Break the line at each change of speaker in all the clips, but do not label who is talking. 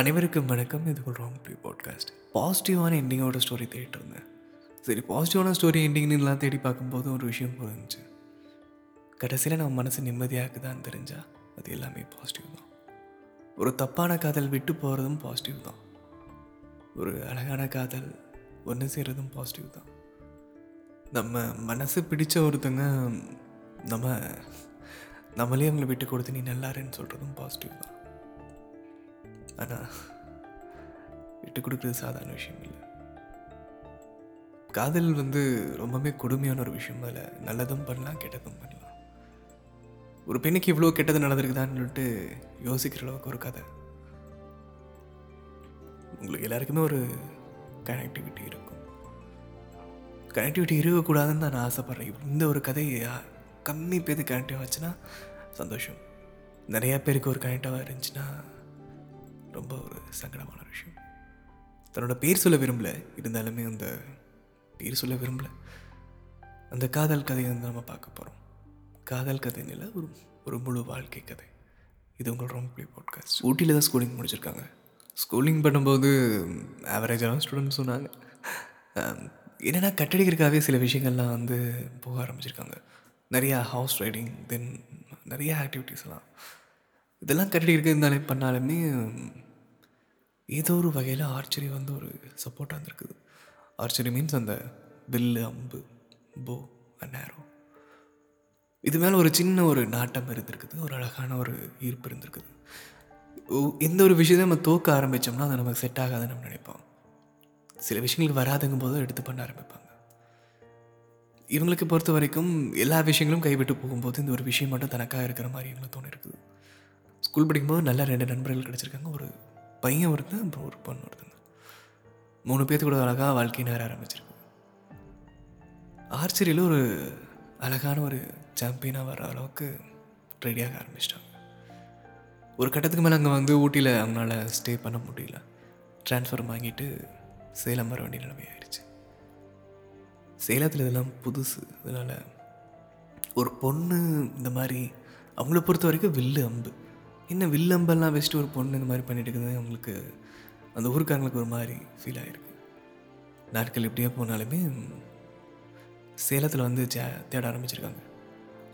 அனைவருக்கும் வணக்கம். இது ஒரு ராங் ப்ரீ பாட்காஸ்ட் பாசிட்டிவான எண்டிங்கோட ஸ்டோரி தேடிட்டு இருந்தேன் சரி பாசிட்டிவான ஸ்டோரி எண்டிங்னு எல்லாம் தேடி பார்க்கும்போது ஒரு விஷயம் புரிஞ்சுச்சு. கடைசியில் நம்ம மனசு நிம்மதியாக்குதான்னு தெரிஞ்சால் அது எல்லாமே பாசிட்டிவ் தான். ஒரு தப்பான காதல் விட்டு போகிறதும் பாசிட்டிவ் தான். ஒரு அழகான காதல் ஒன்று செய்கிறதும் பாசிட்டிவ் தான். நம்ம மனசு பிடிச்ச ஒருத்தங்க நம்ம நம்மளே அவங்கள விட்டு கொடுத்து நீ நல்லாருன்னு சொல்கிறதும் பாசிட்டிவ் தான். ஆனால் விட்டு கொடுக்குறது சாதாரண விஷயம் இல்லை. காதல் வந்து ரொம்பவே கொடுமையான ஒரு விஷயம் அதில் நல்லதும் பண்ணலாம் கெட்டதும் பண்ணலாம். ஒரு பெண்ணுக்கு இவ்வளோ கெட்டது நடந்திருக்குதான்னு சொல்லிட்டு யோசிக்கிற அளவுக்கு ஒரு கதை. உங்களுக்கு எல்லாருக்குமே ஒரு கனெக்டிவிட்டி இருக்கும். கனெக்டிவிட்டி இருக்கக்கூடாதுன்னு தான் நான் ஆசைப்பட்றேன். இந்த ஒரு கதையை கம்மி பேருக்கு கனெக்டிவாக ஆச்சுன்னா சந்தோஷம். நிறையா பேருக்கு ஒரு கனெக்டாக இருந்துச்சுன்னா ரொம்ப ஒரு சங்கடமான விஷயம். தன்னோட பேர் சொல்ல விரும்பல. இருந்தாலுமே அந்த பேர் சொல்ல விரும்பல. அந்த காதல் கதையை வந்து நம்ம பார்க்க போகிறோம் காதல் கதைன்னு ஒரு ஒரு முழு வாழ்க்கை கதை. இது உங்களோட ரொம்ப பிளே பாட்காஸ்ட் ஊட்டியில் தான் ஸ்கூலிங் முடிச்சிருக்காங்க. ஸ்கூலிங் பண்ணும்போது ஆவரேஜான ஸ்டூடெண்ட்ஸ் சொன்னாங்க. என்னென்னா கட்டடிக்கிறக்காகவே கட்டடிக்கிறதுக்காகவே சில விஷயங்கள்லாம் வந்து போக ஆரம்பிச்சிருக்காங்க. நிறையா ஹவுஸ் ரைடிங் தென் நிறையா ஆக்டிவிட்டீஸ்லாம் இதெல்லாம் கட்டடிக்கிறதுக்கு இருக்கிறதுனாலே பண்ணாலுமே ஏதோ ஒரு வகையில் ஆர்ச்சரி வந்து ஒரு சப்போர்ட்டாக இருந்திருக்குது. ஆர்ச்சரி மீன்ஸ் அந்த வில்லு அம்பு போ நேரோ இது மேலே ஒரு சின்ன ஒரு நாட்டம் இருந்திருக்குது. ஒரு அழகான ஒரு ஈர்ப்பு இருந்திருக்குது. எந்த ஒரு விஷயத்தை நம்ம தோக்க ஆரம்பித்தோம்னா அது நமக்கு செட் ஆகாதுன்னு நம்ம நினைப்போம். சில விஷயங்களுக்கு வராதுங்கும் போது எடுத்து பண்ண ஆரம்பிப்பாங்க. இவங்களுக்கு பொறுத்த வரைக்கும் எல்லா விஷயங்களும் கைவிட்டு போகும்போது இந்த ஒரு விஷயம் மட்டும் தனக்காக இருக்கிற மாதிரி இவங்களுக்கு தோணி இருக்குது ஸ்கூல் படிக்கும்போது நல்லா ரெண்டு நண்பர்கள் கிடச்சிருக்காங்க. ஒரு பையன் ஒருத்தன் அப்புறம் ஒரு பொண்ணு ஒருத்தங்க. மூணு பேர்த்து கூட அழகாக வாழ்க்கை நேர ஆரம்பிச்சிருக்கோம். ஆர்ச்சரியில் ஒரு அழகான ஒரு சாம்பியனாக வர அளவுக்கு ரெடியாக ஆரம்பிச்சிட்டாங்க. ஒரு கட்டத்துக்கு மேலே அங்கே வந்து ஊட்டியில் அவங்களால ஸ்டே பண்ண முடியல. ட்ரான்ஸ்ஃபர் வாங்கிட்டு சேலம் வர வேண்டிய நிலைமை ஆயிடுச்சு. சேலத்தில் இதெல்லாம் புதுசு. அதனால் ஒரு பொண்ணு இந்த மாதிரி அவங்கள பொறுத்த வரைக்கும் வில்லு அம்பு. என்ன வில்லம்பெல்லாம் வச்சுட்டு ஒரு பொண்ணு இந்த மாதிரி பண்ணிட்டு இருக்குது அவங்களுக்கு அந்த ஊருக்காரங்களுக்கு ஒரு மாதிரி ஃபீல் ஆகிருக்கு நாட்கள் இப்படியே போனாலுமே சேலத்தில் வந்து ஜா தேட ஆரம்பிச்சிருக்காங்க.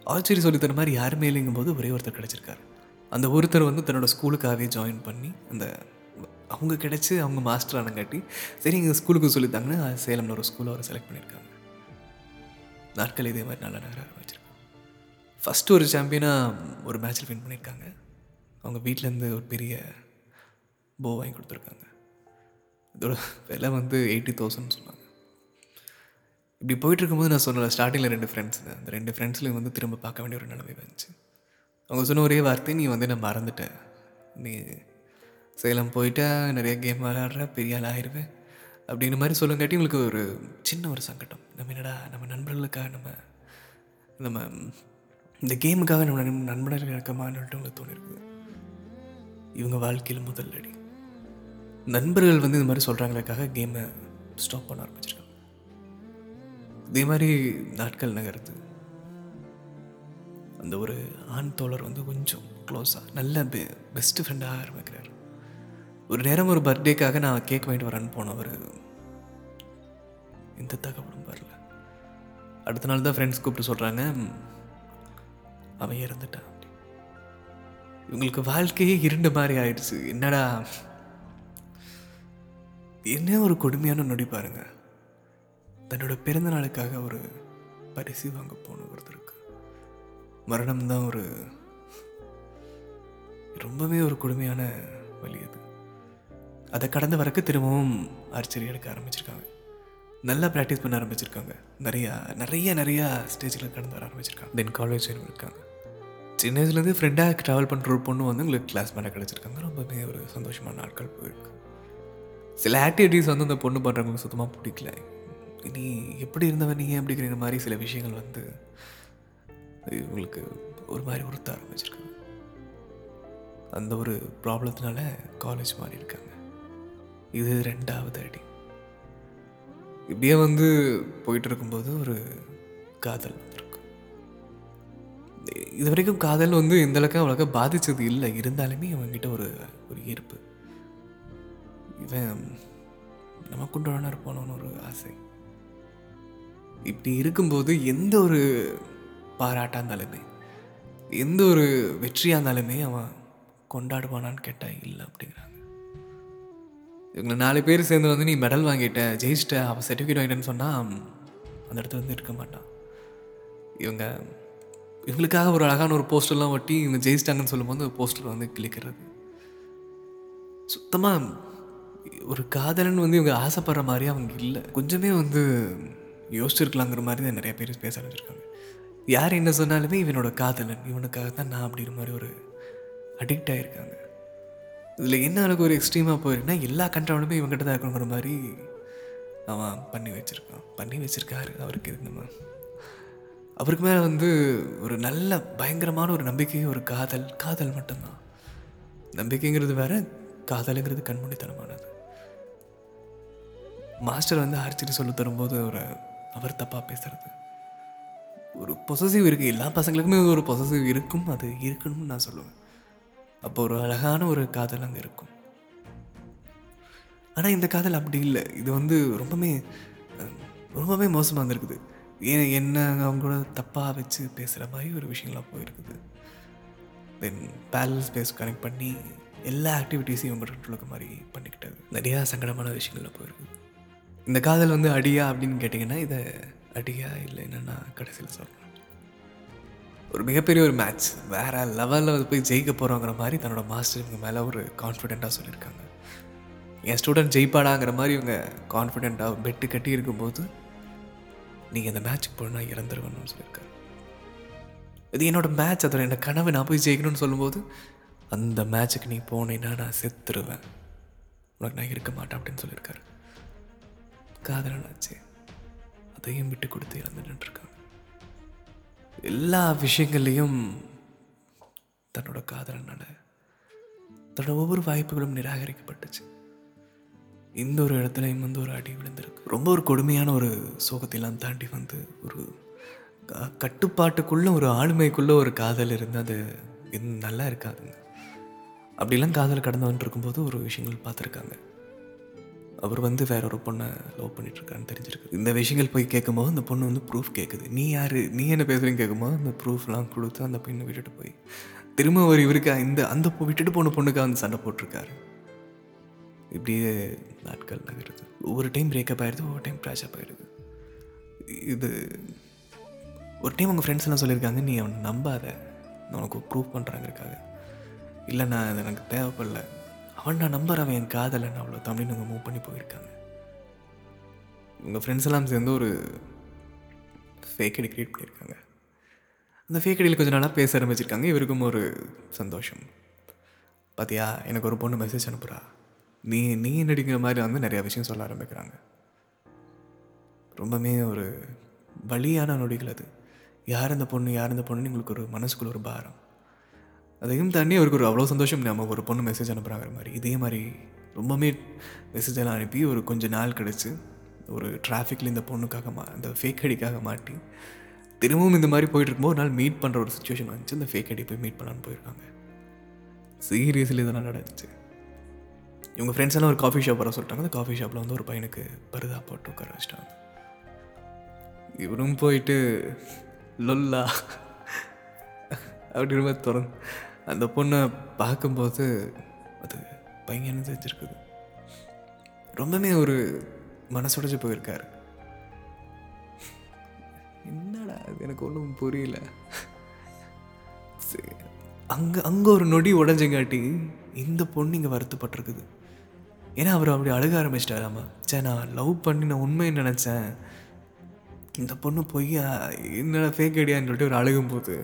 ஆச்சரிய சொல்லித்தர தர மாதிரி யாருமே இல்லைங்கும் போது ஒரே ஒருத்தர் கிடச்சிருக்காரு. அந்த ஒருத்தர் வந்து தன்னோட ஸ்கூலுக்காகவே ஜாயின் பண்ணி அந்த அவங்க கிடச்சி அவங்க மாஸ்டர் ஆனங்காட்டி சரி எங்கள் ஸ்கூலுக்கு சொல்லித்தாங்கன்னு சேலம்னு ஒரு ஸ்கூலை அவரை செலக்ட் பண்ணியிருக்காங்க நாட்கள் இதே மாதிரி நல்லா நகர ஆரம்பிச்சிருக்காங்க ஃபஸ்ட்டு ஒரு சாம்பியனாக ஒரு மேட்ச்சில் வின் பண்ணியிருக்காங்க அவங்க வீட்டிலேருந்து ஒரு பெரிய போ வாங்கி கொடுத்துருக்காங்க. இதோட விலை வந்து எயிட்டி தௌசண்ட் சொன்னாங்க. இப்படி போயிட்டுருக்கும்போது நான் சொன்னல ஸ்டார்டிங்கில் ரெண்டு ஃப்ரெண்ட்ஸ் அந்த ரெண்டு ஃப்ரெண்ட்ஸ்லையும் வந்து திரும்ப பார்க்க வேண்டிய ஒரு நிலைமை வந்துச்சு. அவங்க சொன்ன ஒரே வார்த்தை நீ வந்து நான் மறந்துட்டேன் நீ சேலம் போயிட்டா நிறைய கேம் விளையாடுற பெரிய ஆள் ஆயிடுவேன் அப்படிங்கிற மாதிரி சொல்லுங்காட்டி உங்களுக்கு ஒரு சின்ன ஒரு சங்கடம். நம்ம என்னடா நம்ம நண்பர்களுக்காக நம்ம நம்ம இந்த கேமுக்காக நம்ம நண்பர்கள் இருக்கமான்னு உங்களுக்கு தோணிருக்குது. இவங்க வாழ்க்கையில் முதல் அடி. நண்பர்கள் வந்து இது மாதிரி சொல்கிறாங்களுக்காக கேமை ஸ்டாப் பண்ண ஆரம்பிச்சிருக்காங்க. இதே மாதிரி நாட்கள் நகருது. அந்த ஒரு ஆண் தோழர் வந்து கொஞ்சம் க்ளோஸாக நல்ல பெ பெஸ்ட் ஃப்ரெண்டாக ஆரம்பிக்கிறார். ஒரு நேரம் ஒரு பர்த்டேக்காக நான் கேக் வாங்கிட்டு வரேன்னு போனவர் இந்த தகவலும் வரல. அடுத்த நாள் தான் ஃப்ரெண்ட்ஸ் கூப்பிட்டு சொல்கிறாங்க அவன் இறந்துட்டான். இவங்களுக்கு வாழ்க்கையே இருண்ட மாதிரி ஆயிடுச்சு. என்னடா? என்ன ஒரு கொடுமையான நொடி பாருங்க. தன்னோட பிறந்த நாளுக்காக ஒரு பரிசு வாங்க போன ஒருத்தருக்கு. மரணம் தான் ஒரு ரொம்பவே ஒரு கொடுமையான வழி அது. அதை கடந்து வரக்கு திரும்பவும் ஆர்ச்சரி எடுக்க ஆரம்பிச்சிருக்காங்க. நல்லா ப்ராக்டிஸ் பண்ண ஆரம்பிச்சிருக்காங்க. நிறையா நிறைய நிறையா ஸ்டேஜில் கடந்து வர ஆரம்பிச்சிருக்காங்க. தென் காலேஜ் இருக்காங்க சின்ன வயசுலேருந்து ஃப்ரெண்டாக ட்ராவல் பண்ணுற ஒரு பொண்ணு வந்து உங்களுக்கு கிளாஸ்மேட்டாக மேலே கிடச்சிருக்காங்க. ரொம்பவே ஒரு சந்தோஷமான நாட்கள் போயிருக்கு. சில ஆக்டிவிட்டீஸ் வந்து அந்த பொண்ணு பண்ணுறவங்களுக்கு சுத்தமாக பிடிக்கல. இனி எப்படி இருந்தவன் நீ அப்படிங்கிற மாதிரி சில விஷயங்கள் வந்து இவங்களுக்கு ஒரு மாதிரி உறுத்த ஆரம்பிச்சிருக்காங்க. அந்த ஒரு ப்ராப்ளத்தினால காலேஜ் மாறி இருக்காங்க. இது ரெண்டாவது அடி. இப்படியே வந்து போயிட்டு இருக்கும்போது ஒரு காதல் வந்துருக்கு. இது வரைக்கும் காதல் வந்து இந்தளவுக்கு அவ்வளோக்கா பாதித்தது இல்லை. இருந்தாலுமே அவங்ககிட்ட ஒரு ஒரு ஈர்ப்பு. இவன் நம்ம இருப்பானோன்னு ஒரு ஆசை. இப்படி இருக்கும்போது எந்த ஒரு பாராட்டாக இருந்தாலுமே எந்த ஒரு வெற்றியாக இருந்தாலுமே அவன் கொண்டாடுவானான்னு கேட்டால் இல்லை அப்படிங்கிறாங்க. இவங்களை நாலு பேர் சேர்ந்து வந்து நீ மெடல் வாங்கிட்ட ஜெயிச்சிட்ட அவன் சர்டிஃபிகேட் வாங்கிட்டேன்னு சொன்னால் அந்த இடத்துல வந்து இருக்க மாட்டான். இவங்க இவங்களுக்காக ஒரு அழகான ஒரு போஸ்டர்லாம் ஒட்டி இவங்க ஜெயிச்சிட்டாங்கன்னு சொல்லும்போது ஒரு போஸ்டர் வந்து கிளிக்கிறது. சுத்தமாக ஒரு காதலன் வந்து இவங்க ஆசைப்படுற மாதிரி அவங்க இல்லை. கொஞ்சமே வந்து யோசிச்சிருக்கலாங்கிற மாதிரி தான் நிறைய பேர் பேச ஆரம்பிச்சிருக்காங்க. யார் என்ன சொன்னாலுமே இவனோட காதலன் இவனுக்காக தான் நான் அப்படிங்கிற மாதிரி ஒரு அடிக்ட் ஆகிருக்காங்க இதில் என்ன அளவுக்கு ஒரு எக்ஸ்ட்ரீமாக போயிருக்குன்னா எல்லா கண்ட்ரோலுமே இவங்ககிட்ட தான் இருக்கணுங்கிற மாதிரி அவன் பண்ணி வச்சுருக்கான். பண்ணி வச்சுருக்காரு அவருக்கு இந்த அவருக்கு மேலே வந்து ஒரு நல்ல பயங்கரமான ஒரு நம்பிக்கை ஒரு காதல் காதல் மட்டும்தான். நம்பிக்கைங்கிறது வேற காதலுங்கிறது கண்மூடித்தனமானது. மாஸ்டர் வந்து அரைச்சிட்டு சொல்லி தரும்போது ஒரு அவர் தப்பாக பேசுறது. ஒரு பொசசிவ் இருக்குது எல்லா பசங்களுக்குமே ஒரு பொசசிவ் இருக்கும். அது இருக்கணும்னு நான் சொல்லுவேன். அப்போ ஒரு அழகான ஒரு காதல் அங்கே இருக்கும். ஆனால் இந்த காதல் அப்படி இல்லை. இது வந்து ரொம்பவே ரொம்பவே மோசமாக இருந்திருக்குது ஏன் என்ன கூட தப்பாக வச்சு பேசுகிற மாதிரி ஒரு விஷயங்களாக போயிருக்குது. தென் பேரல் ஸ்பேஸ் கனெக்ட் பண்ணி எல்லா ஆக்டிவிட்டீஸையும் இவங்க கண்ட்ரோலுக்கு மாதிரி பண்ணிக்கிட்டது. நிறையா சங்கடமான விஷயங்களில் போயிருக்குது. இந்த காதல் வந்து அடியா அப்படின்னு கேட்டிங்கன்னா இதை அடியா இல்லை என்னென்னா கடைசியில் சொல்கிறேன் ஒரு மிகப்பெரிய ஒரு மேட்ச் வேற லெவலில் போய் ஜெயிக்க போகிறோங்கிற மாதிரி தன்னோட மாஸ்டர் இவங்க மேலே ஒரு கான்ஃபிடெண்ட்டாக சொல்லியிருக்காங்க. என் ஸ்டூடெண்ட் ஜெயிப்பாடாங்கிற மாதிரி இவங்க கான்ஃபிடெண்ட்டாக பெட்டு கட்டி இருக்கும்போது நீங்கள் இந்த மேட்ச்சுக்கு போனால் இறந்துருவணும்னு சொல்லியிருக்காரு. இது என்னோடய மேட்ச் அதோட என்னோட கனவை நான் போய் ஜெயிக்கணும்னு சொல்லும்போது அந்த மேட்ச்சுக்கு நீ போனேன்னா நான் செத்துருவேன். உனக்கு நான் இருக்க மாட்டேன் அப்படின்னு சொல்லியிருக்காரு. காதலனாச்சு. அதையும் விட்டு கொடுத்து இறந்து நின்றுருக்காங்க எல்லா விஷயங்கள்லையும் தன்னோட காதலனால தன்னோட ஒவ்வொரு வாய்ப்புகளும் நிராகரிக்கப்பட்டுச்சு. இந்த ஒரு இடத்துலையும் வந்து ஒரு அடி விழுந்திருக்கு. ரொம்ப ஒரு கொடுமையான ஒரு சோகத்தையெல்லாம் தாண்டி வந்து ஒரு கட்டுப்பாட்டுக்குள்ளே கட்டுப்பாட்டுக்குள்ள ஒரு ஆளுமைக்குள்ளே ஒரு காதல் இருந்து அது நல்லா இருக்காதுங்க. அப்படிலாம் காதல் கடந்து வந்துருக்கும்போது ஒரு விஷயங்கள் பார்த்துருக்காங்க. அவர் வந்து வேற ஒரு பொண்ணை லவ் பண்ணிட்டுருக்கான்னு தெரிஞ்சிருக்கு. இந்த விஷயங்கள் போய் கேட்கும்போது அந்த பொண்ணு வந்து ப்ரூஃப் கேட்குது நீ யார்? நீ என்ன பேசுகிறேன்னு கேட்கும்போது அந்த ப்ரூஃப்லாம் கொடுத்து அந்த பெண்ணை விட்டுட்டு போய் திரும்ப ஒரு இவருக்கு இந்த அந்த விட்டுட்டு போன பொண்ணுக்காக வந்து சண்டை போட்டிருக்காரு. இப்படியே நாட்கள் நகருது. ஒவ்வொரு டைம் பிரேக்கப் ஆயிடுது ஒவ்வொரு டைம் ப்ராஷப் ஆயிடுது. இது ஒரு டைம் உங்கள் ஃப்ரெண்ட்ஸ் எல்லாம் சொல்லியிருக்காங்க நீ அவனை நம்பாத. நான் உனக்கு ப்ரூவ் பண்ணுறாங்கிறக்காக இல்லை நான் அது எனக்கு தேவைப்படல. அவன் நான் நம்புற அவன் என் காதலன் அவ்வளோ தமிழ்னு அவங்க மூவ் பண்ணி போயிருக்காங்க. உங்கள் ஃப்ரெண்ட்ஸ் எல்லாம் சேர்ந்து ஒரு ஃபேக் ஐடி க்ரியேட் பண்ணியிருக்காங்க. அந்த ஃபேக் ஐடியில் கொஞ்சம் நாளாக பேச ஆரம்பிச்சிருக்காங்க. இவருக்கும் ஒரு சந்தோஷம். பார்த்தியா எனக்கு ஒரு பொண்ணு மெசேஜ் அனுப்புகிறா நீ நீ நடிக்கிற மாதிரி வந்து நிறையா விஷயம் சொல்ல ஆரம்பிக்கிறாங்க. ரொம்பவுமே ஒரு வழியான நொடிகள் அது. யார் இந்த பொண்ணு யார் இந்த பொண்ணுன்னு உங்களுக்கு ஒரு மனசுக்குள்ள ஒரு பாரம். அதையும் தாண்டி அவருக்கு ஒரு அவ்வளோ சந்தோஷம் நம்ம ஒரு பொண்ணு மெசேஜ் அனுப்புகிறாங்கிற மாதிரி. இதே மாதிரி ரொம்பவுமே மெசேஜ் எல்லாம் அனுப்பி ஒரு கொஞ்ச நாள் கிடச்சி ஒரு டிராஃபிக்கில் இந்த பொண்ணுக்காக மா இந்த ஃபேக் அடிக்காக மாட்டி திரும்பவும் இந்த மாதிரி போயிட்டு இருக்கும்போது ஒரு நாள் மீட் பண்ணுற ஒரு சுச்சுவேஷன் வந்துச்சு. இந்த ஃபேக் அடி போய் மீட் பண்ணலான்னு போயிருக்காங்க. சீரியஸ்லி இதெல்லாம் நடந்துச்சு. இவங்க ஃப்ரெண்ட்ஸ் எல்லாம் ஒரு காஃபி ஷாப் வர சொல்லிட்டாங்க. அந்த காஃபி ஷாப்பில் வந்து ஒரு பையனுக்கு பருதா போட்டு உட்கார வச்சிட்டாங்க. இவரும் போயிட்டு லொல்லா. அப்படின்ற மாதிரி திறந்து அந்த பொண்ணை பார்க்கும்போது அது பையன் தெரிஞ்சிருக்குது. ரொம்பவே ஒரு மனசுடைஞ்சு போயிருக்காரு. என்னடா அது எனக்கு ஒன்றும் புரியல. சரி. அங்கே ஒரு நொடி உடஞ்சங்காட்டி இந்த பொண்ணு இங்கே வருத்தப்பட்டிருக்குது. ஏன்னா அவர் அப்படி அழுக ஆரம்பிச்சிட்டாராம சே நான் லவ் பண்ணி நான் உண்மையை நினச்சேன். இந்த பொண்ணு பொய்யா என்னடா ஃபேக் ஐடியான்னு சொல்லிட்டு ஒரு அழுகும்போது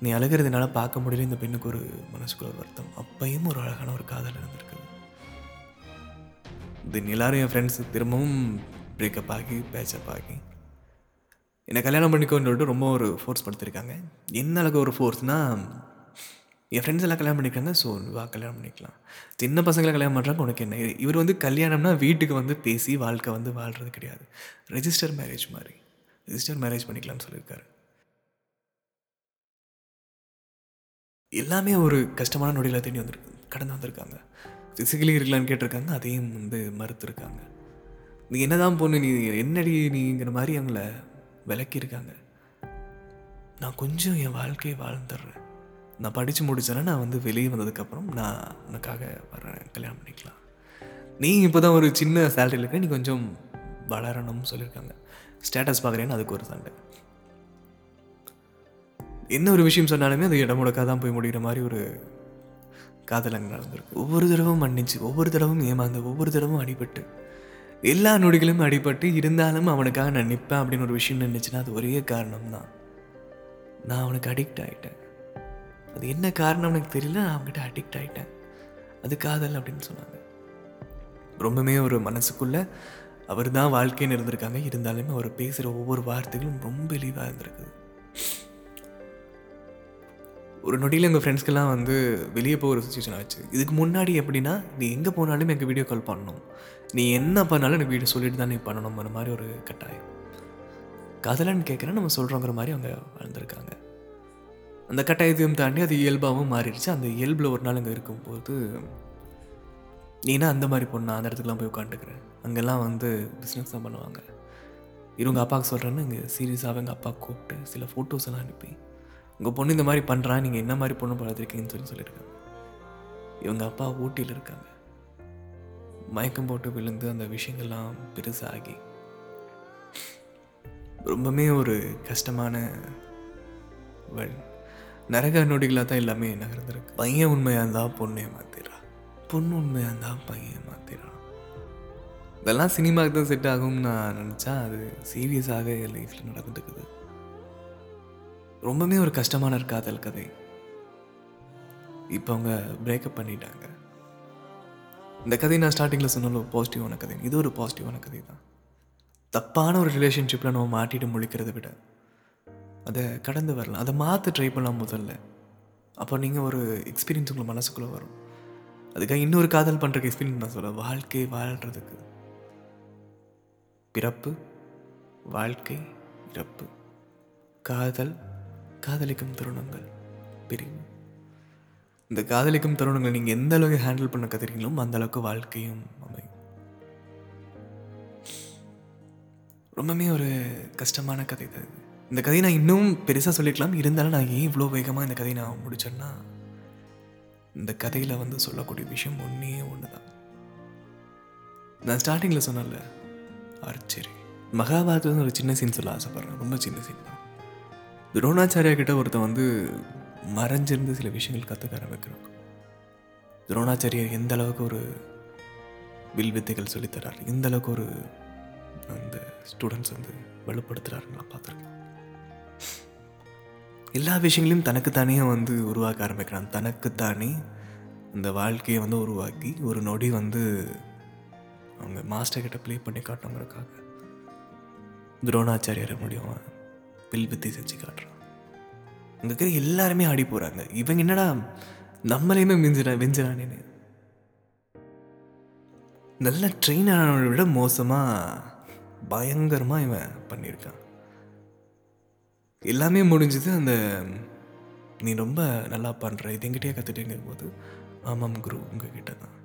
நீ அழுகிறதுனால என்னால் பார்க்க முடியல. இந்த பெண்ணுக்கு ஒரு மனசுக்குள்ள வருத்தம். அப்பையும் ஒரு அழகான ஒரு காதல் இருந்திருக்குது தென் எல்லாரும் என் ஃப்ரெண்ட்ஸ் திரும்பவும் பிரேக்கப் ஆகி பேச்சப் ஆகி. என்னை கல்யாணம் பண்ணிக்கோன்னு சொல்லிட்டு ரொம்ப ஒரு ஃபோர்ஸ் படுத்திருக்காங்க. என்ன அளவுக்கு ஒரு ஃபோர்ஸ்னால் என் ஃப்ரெண்ட்ஸ் எல்லாம் கல்யாணம் பண்ணிக்கிறாங்க ஸோ வா கல்யாணம் பண்ணிக்கலாம். சின்ன பசங்களை கல்யாணம் பண்ணுறாங்க உனக்கு என்ன? இவர் வந்து கல்யாணம்னா வீட்டுக்கு வந்து பேசி வாழ்க்கை வந்து வாழ்கிறது கிடையாது. ரெஜிஸ்டர் மேரேஜ் மாதிரி. ரெஜிஸ்டர் மேரேஜ் பண்ணிக்கலாம்னு சொல்லியிருக்காரு. எல்லாமே ஒரு கஷ்டமான நொடியில் தேடி வந்திருக்கு கடந்து வந்திருக்காங்க. ஃபிசிக்கலி இருக்கலான்னு கேட்டிருக்காங்க அதையும் வந்து மறுத்துருக்காங்க. நீ என்னதான் பொண்ணு நீ என்னடி நீங்கிற மாதிரி அவங்கள விளக்கியிருக்காங்க. நான் கொஞ்சம் என் வாழ்க்கையை வாழ்ந்துடுறேன். நான் படித்து முடித்தேன்னா நான் வந்து வெளியே வந்ததுக்கப்புறம் நான் உனக்காக வர்றேன் கல்யாணம் பண்ணிக்கலாம். நீ இப்போ தான் ஒரு சின்ன சேலரியில் இருக்க நீ கொஞ்சம் வளரணும்னு சொல்லியிருக்காங்க. ஸ்டேட்டஸ் பார்க்குறேன்னு அதுக்கு ஒரு சண்டை. என்ன ஒரு விஷயம் சொன்னாலுமே அது இடம் முடக்காக தான் போய் முடிகிற மாதிரி ஒரு காதல் அங்கே நடந்திருக்கு. ஒவ்வொரு தடவும் மன்னிச்சு ஒவ்வொரு தடவும் ஏமாந்து ஒவ்வொரு தடவும் அடிபட்டு எல்லா நொடிகளும் அடிபட்டு இருந்தாலும் அவனுக்காக நான் நிற்பேன் அப்படின்னு ஒரு விஷயம் நினைச்சுன்னா அது ஒரே காரணம் தான் நான் அவனுக்கு அடிக்ட் ஆகிட்டேன் அது என்ன காரணம் எனக்கு தெரியல நான் அவங்ககிட்ட அடிக்ட் ஆகிட்டேன் அது காதல் அப்படின்னு சொன்னாங்க. ரொம்பவுமே ஒரு மனசுக்குள்ளே அவர் தான் வாழ்க்கைன்னு இருந்திருக்காங்க. இருந்தாலுமே அவர் பேசுகிற ஒவ்வொரு வார்த்தைகளும் ரொம்ப இழிவாக இருந்திருக்குது ஒரு நொடியில் எங்கள் ஃப்ரெண்ட்ஸ்க்கெல்லாம் வந்து வெளியே போகிற சுச்சுவேஷன் ஆச்சு. இதுக்கு முன்னாடி எப்படின்னா நீ எங்கே போனாலும் எனக்கு வீடியோ கால் பண்ணணும். நீ என்ன பண்ணாலும் எனக்கு வீடியோ சொல்லிட்டு தான் நீ பண்ணணும். அந்த மாதிரி ஒரு கட்டாயம். காதலன்னு கேட்குறேன் நம்ம சொல்கிறோங்கிற மாதிரி அவங்க வாழ்ந்திருக்காங்க. அந்த கட்டாயத்தையும் தாண்டி அது இயல்பாகவும் மாறிடுச்சு. அந்த இயல்பில் ஒரு நாள் அங்கே இருக்கும்போது நீனா அந்த மாதிரி பொண்ணு? அந்த இடத்துக்குலாம் போய் உட்காந்துக்கிறேன். அங்கெல்லாம் வந்து பிஸ்னஸ் தான் பண்ணுவாங்க. இவங்க அப்பாவுக்கு சொல்கிறேன்னு இங்கே சீரியஸாக எங்கள் அப்பா கூப்பிட்டு சில ஃபோட்டோஸ் எல்லாம் அனுப்பி உங்கள் பொண்ணு இந்த மாதிரி பண்ணுறா நீங்கள் என்ன மாதிரி பொண்ணு பார்த்துருக்கீங்கன்னு சொல்லி சொல்லியிருக்காங்க. இவங்க அப்பா ஊட்டியில் இருக்காங்க. மயக்கம் போட்டு விழுந்து அந்த விஷயங்கள்லாம் பெருசாகி ரொம்பவுமே ஒரு கஷ்டமான வழி. நரக நொடிகளாக தான் எல்லாமே நகர்ந்துருக்கு. பையன் உண்மையாக இருந்தால் பொண்ணே மாற்றிடா பொண்ணு உண்மையாக இருந்தால் பையன் மாற்றிடா இதெல்லாம் சினிமாவுக்கு தான் செட் ஆகும்னு நான் நினச்சா அது சீரியஸாக என் லைஃப்பில் நடந்துட்டு ரொம்பவே ஒரு கஷ்டமான காதல் கதை. இப்போ அவங்க பிரேக்கப் பண்ணிட்டாங்க. இந்த கதை நான் ஸ்டார்டிங்கில் சொன்னாலும் பாசிட்டிவான கதை. இது ஒரு பாசிட்டிவான கதை தான். தப்பான ஒரு ரிலேஷன்ஷிப்பில் நம்ம மாட்டிட்டு முழிக்கிறத விட அதை கடந்து வரலாம். அதை மாற்ற ட்ரை பண்ணலாம் முதல்ல. அப்போ நீங்கள் ஒரு எக்ஸ்பீரியன்ஸ் உங்கள் மனசுக்குள்ளே வரும். அதுக்காக இன்னொரு காதல் பண்ணுறக்கு எக்ஸ்பீரியன்ஸ் நான் சொல்ல வாழ்க்கை வாழ்கிறதுக்கு பிறப்பு வாழ்க்கை இறப்பு. காதல் காதலிக்கும் தருணங்கள் பிரிவு. இந்த காதலிக்கும் தருணங்கள் நீங்கள் எந்த அளவுக்கு ஹேண்டில் பண்ண கத்துறீங்களோ அந்த அளவுக்கு வாழ்க்கையும் அமையும். ரொம்பவுமே ஒரு கஷ்டமான கதை தான் இது. இந்த கதையை நான் இன்னும் பெருசாக சொல்லிக்கலாம் இருந்தாலும் நான் ஏன் இவ்வளோ வேகமாக இந்த கதையை நான் முடிச்சேன்னா இந்த கதையில் வந்து சொல்லக்கூடிய விஷயம் ஒன்றே ஒன்று தான் நான் ஸ்டார்டிங்கில் சொன்னேன்ல ஆர்ச்சரி. மகாபாரதத்தில் ஒரு சின்ன சீன் சொல்ல ஆசைப்பட்றேன். ரொம்ப சின்ன சீன் தான். துரோணாச்சாரியா கிட்ட ஒருத்தன் வந்து மறைஞ்சிருந்து சில விஷயங்கள் கற்றுக்க ஆரம்பிக்கிறான். துரோணாச்சாரியார் எந்த அளவுக்கு ஒரு வில் வித்தைகள் சொல்லித்தரார் எந்த அளவுக்கு ஒரு அந்த ஸ்டூடெண்ட்ஸ் வந்து வலுப்படுத்துகிறாருன்னு நான் பார்த்துருக்கேன். எல்லா விஷயங்களையும் தனக்குத்தானே வந்து உருவாக்க ஆரம்பிக்கிறான். தனக்குத்தானே இந்த வாழ்க்கையை வந்து உருவாக்கி ஒரு நொடி வந்து அவங்க மாஸ்டர்கிட்ட ப்ளே பண்ணி காட்டணுங்கிறக்காக துரோணாச்சாரியரை முடியும் பில் பித்தி செஞ்சு காட்டுறான். அங்கே இருக்கிற எல்லாருமே ஆடி போகிறாங்க இவங்க என்னடா நம்மளையுமே மிஞ்சிடா வெஞ்சிடானேன்னு நல்ல ட்ரெயின் ஆனவனை விட மோசமாக பயங்கரமாக இவன் பண்ணியிருக்கான். எல்லாமே முடிஞ்சது. அந்த நீ ரொம்ப நல்லா பண்ணுற இது எங்கிட்டே கற்றுட்டேங்கும் போது ஆமாம் குரு உங்ககிட்ட தான்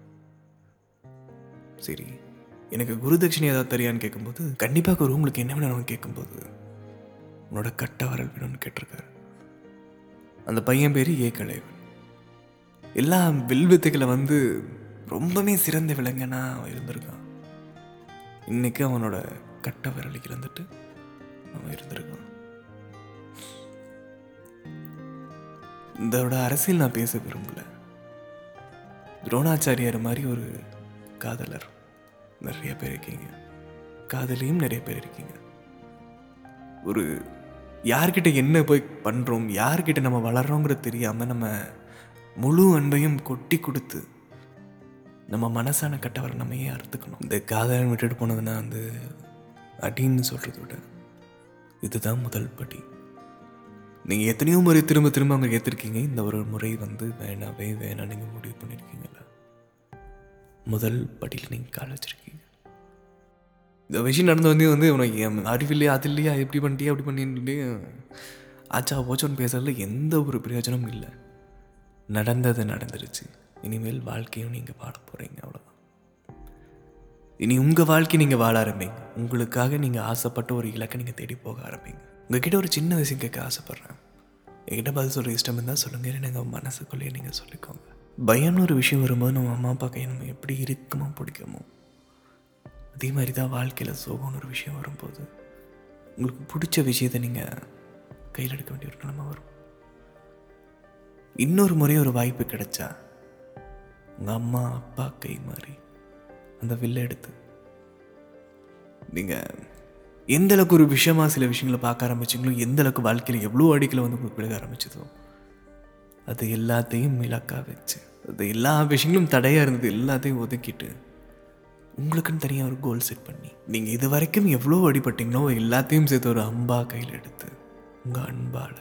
சரி எனக்கு குரு தட்சிணை ஏதாவது தெரியான்னு கேட்கும்போது கண்டிப்பாக குரு உங்களுக்கு என்ன வேணும்னு கேட்கும்போது உன்னோட கட்ட வரல் வேணும்னு கேட்டிருக்காரு. அந்த பையன் பேர் ஏகலைவன் எல்லா வில்வித்தைகளை வந்து ரொம்பவே சிறந்த விலங்கனா அவன் இருந்திருக்கான். இன்னைக்கு அவனோட கட்ட விரலை இழந்துட்டு அவன் இருந்திருக்கான். இதோட அரசியல் நான் பேச விரும்பல. துரோணாச்சாரியார் மாதிரி ஒரு காதலர் நிறைய பேர் இருக்கீங்க. காதலியும் நிறைய பேர் இருக்கீங்க. ஒரு யார்கிட்ட என்ன போய் பண்ணுறோம் யார்கிட்ட நம்ம வளர்றோங்கிறது தெரியாமல் நம்ம முழு அன்பையும் கொட்டி கொடுத்து நம்ம மனசான கட்டவரை நம்ம ஏன் அறுத்துக்கணும்? இந்த காதலன் விட்டுட்டு போனதுன்னா வந்து அடின்னு சொல்கிறத விட இதுதான் முதல் படி. நீங்கள் எத்தனையோ முறை திரும்ப திரும்ப அங்கே ஏற்றிருக்கீங்க இந்த ஒரு முறை வந்து வேணாவே வேணாம் நீங்கள் முடிவு பண்ணியிருக்கீங்களா முதல் படியில் நீங்கள் கால் வச்சுருக்கீங்க. இந்த விஷயம் நடந்து வந்து வந்து உனக்கு அறிவில்லையா அது இல்லையா எப்படி பண்ணிட்டியா அப்படி பண்ணிட்டு ஆச்சா ஓச்சோன்னு பேசுறதுல எந்த ஒரு பிரயோஜனமும் இல்லை. நடந்தது நடந்துருச்சு. இனிமேல் வாழ்க்கையும் நீங்கள் வாழ போகிறீங்க அவ்வளோதான் இனி உங்கள் வாழ்க்கை நீங்கள் வாழ ஆரம்பிங்க. உங்களுக்காக நீங்கள் ஆசைப்பட்ட ஒரு இலக்கை நீங்கள் தேடி போக ஆரம்பிங்க. உங்ககிட்ட ஒரு சின்ன விஷயம் கேட்க ஆசைப்பட்றேன். என்கிட்ட பதில் சொல்கிற இஷ்டம் இருந்தால் சொல்லுங்கள் இல்லை மனசுக்குள்ளேயே நீங்கள் சொல்லிக்கோங்க. பயம்னு ஒரு விஷயம் வரும்போது நம்ம அம்மா அப்பா கையை நம்ம எப்படி இறுக்கமாக பிடிக்கமோ அதே மாதிரி தான் வாழ்க்கையில் சோகம்னு ஒரு விஷயம் வரும்போது உங்களுக்கு பிடிச்ச விஷயத்தை நீங்கள் கையில் எடுக்க வேண்டிய ஒரு நிலைமை வரும். இன்னொரு முறை ஒரு வாய்ப்பு கிடைச்சா உங்கள் அம்மா அப்பா கை மாதிரி அந்த வில்லை எடுத்து நீங்கள் எந்த அளவுக்கு ஒரு விஷயமாக சில விஷயங்களை பார்க்க ஆரம்பிச்சிங்களோ எந்த அளவுக்கு வாழ்க்கையில் எவ்வளோ அடிக்கலை வந்து உங்களுக்கு விழுக ஆரம்பிச்சதோ அது எல்லாத்தையும் இலக்கா வச்சு அது எல்லா விஷயங்களும் தடையாக இருந்தது எல்லாத்தையும் ஒதுக்கிட்டு உங்களுக்குன்னு தனியாக ஒரு கோல் செட் பண்ணி நீங்கள் இது வரைக்கும் எவ்வளோ அடிபட்டீங்களோ எல்லாத்தையும் சேர்த்து ஒரு அம்பா கையில் எடுத்து உங்கள் அன்பால்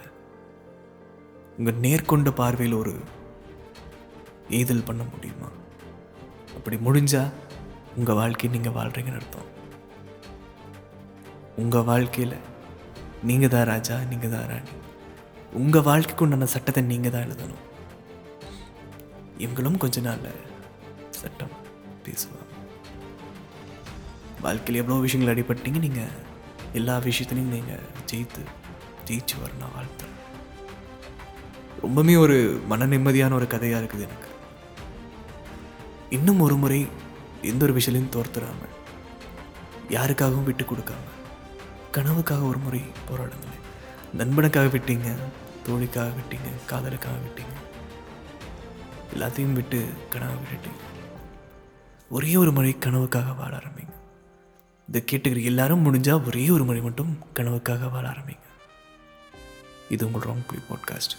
உங்கள் நேர்கொண்ட பார்வையில் ஒரு ஏதல் பண்ண முடியுமா? அப்படி முடிஞ்சால் உங்கள் வாழ்க்கையை நீங்கள் வாழ்கிறீங்கன்னு அர்த்தம். உங்கள் வாழ்க்கையில் நீங்கள் தான் ராஜா நீங்கள் தான் ராணி. உங்கள் வாழ்க்கைக்கு உண்டான சட்டத்தை நீங்கள் தான் எழுதணும். இவங்களும் கொஞ்ச நாளில் சட்டம் பேசுவாங்க. வாழ்க்கையில் எவ்வளோ விஷயங்கள் அடிபட்டீங்க நீங்கள் எல்லா விஷயத்துலையும் நீங்கள் ஜெயித்து ஜெயிச்சு வரணும் நான் ரொம்பவுமே ஒரு மன நிம்மதியான ஒரு கதையாக இருக்குது எனக்கு. இன்னும் ஒரு முறை எந்த ஒரு விஷயத்தையும் தோர்த்துறாமல் யாருக்காகவும் விட்டு கொடுக்காம கனவுக்காக ஒரு முறை போராடுங்களேன். நண்பனுக்காக விட்டீங்க தோழிக்காக விட்டீங்க காதலுக்காக விட்டீங்க. எல்லாத்தையும் விட்டு கனவை விட்டுட்டீங்க. ஒரே ஒரு முறை கனவுக்காக வாழ ஆரம்பிங்க. இதை கேட்டுக்கிற எல்லாரும் முடிஞ்சால் ஒரே ஒரு முறை மட்டும் கனவுக்காக வாழ ஆரம்பிங்க. இது உங்கள் ராங் ப்ளீ பாட்காஸ்ட்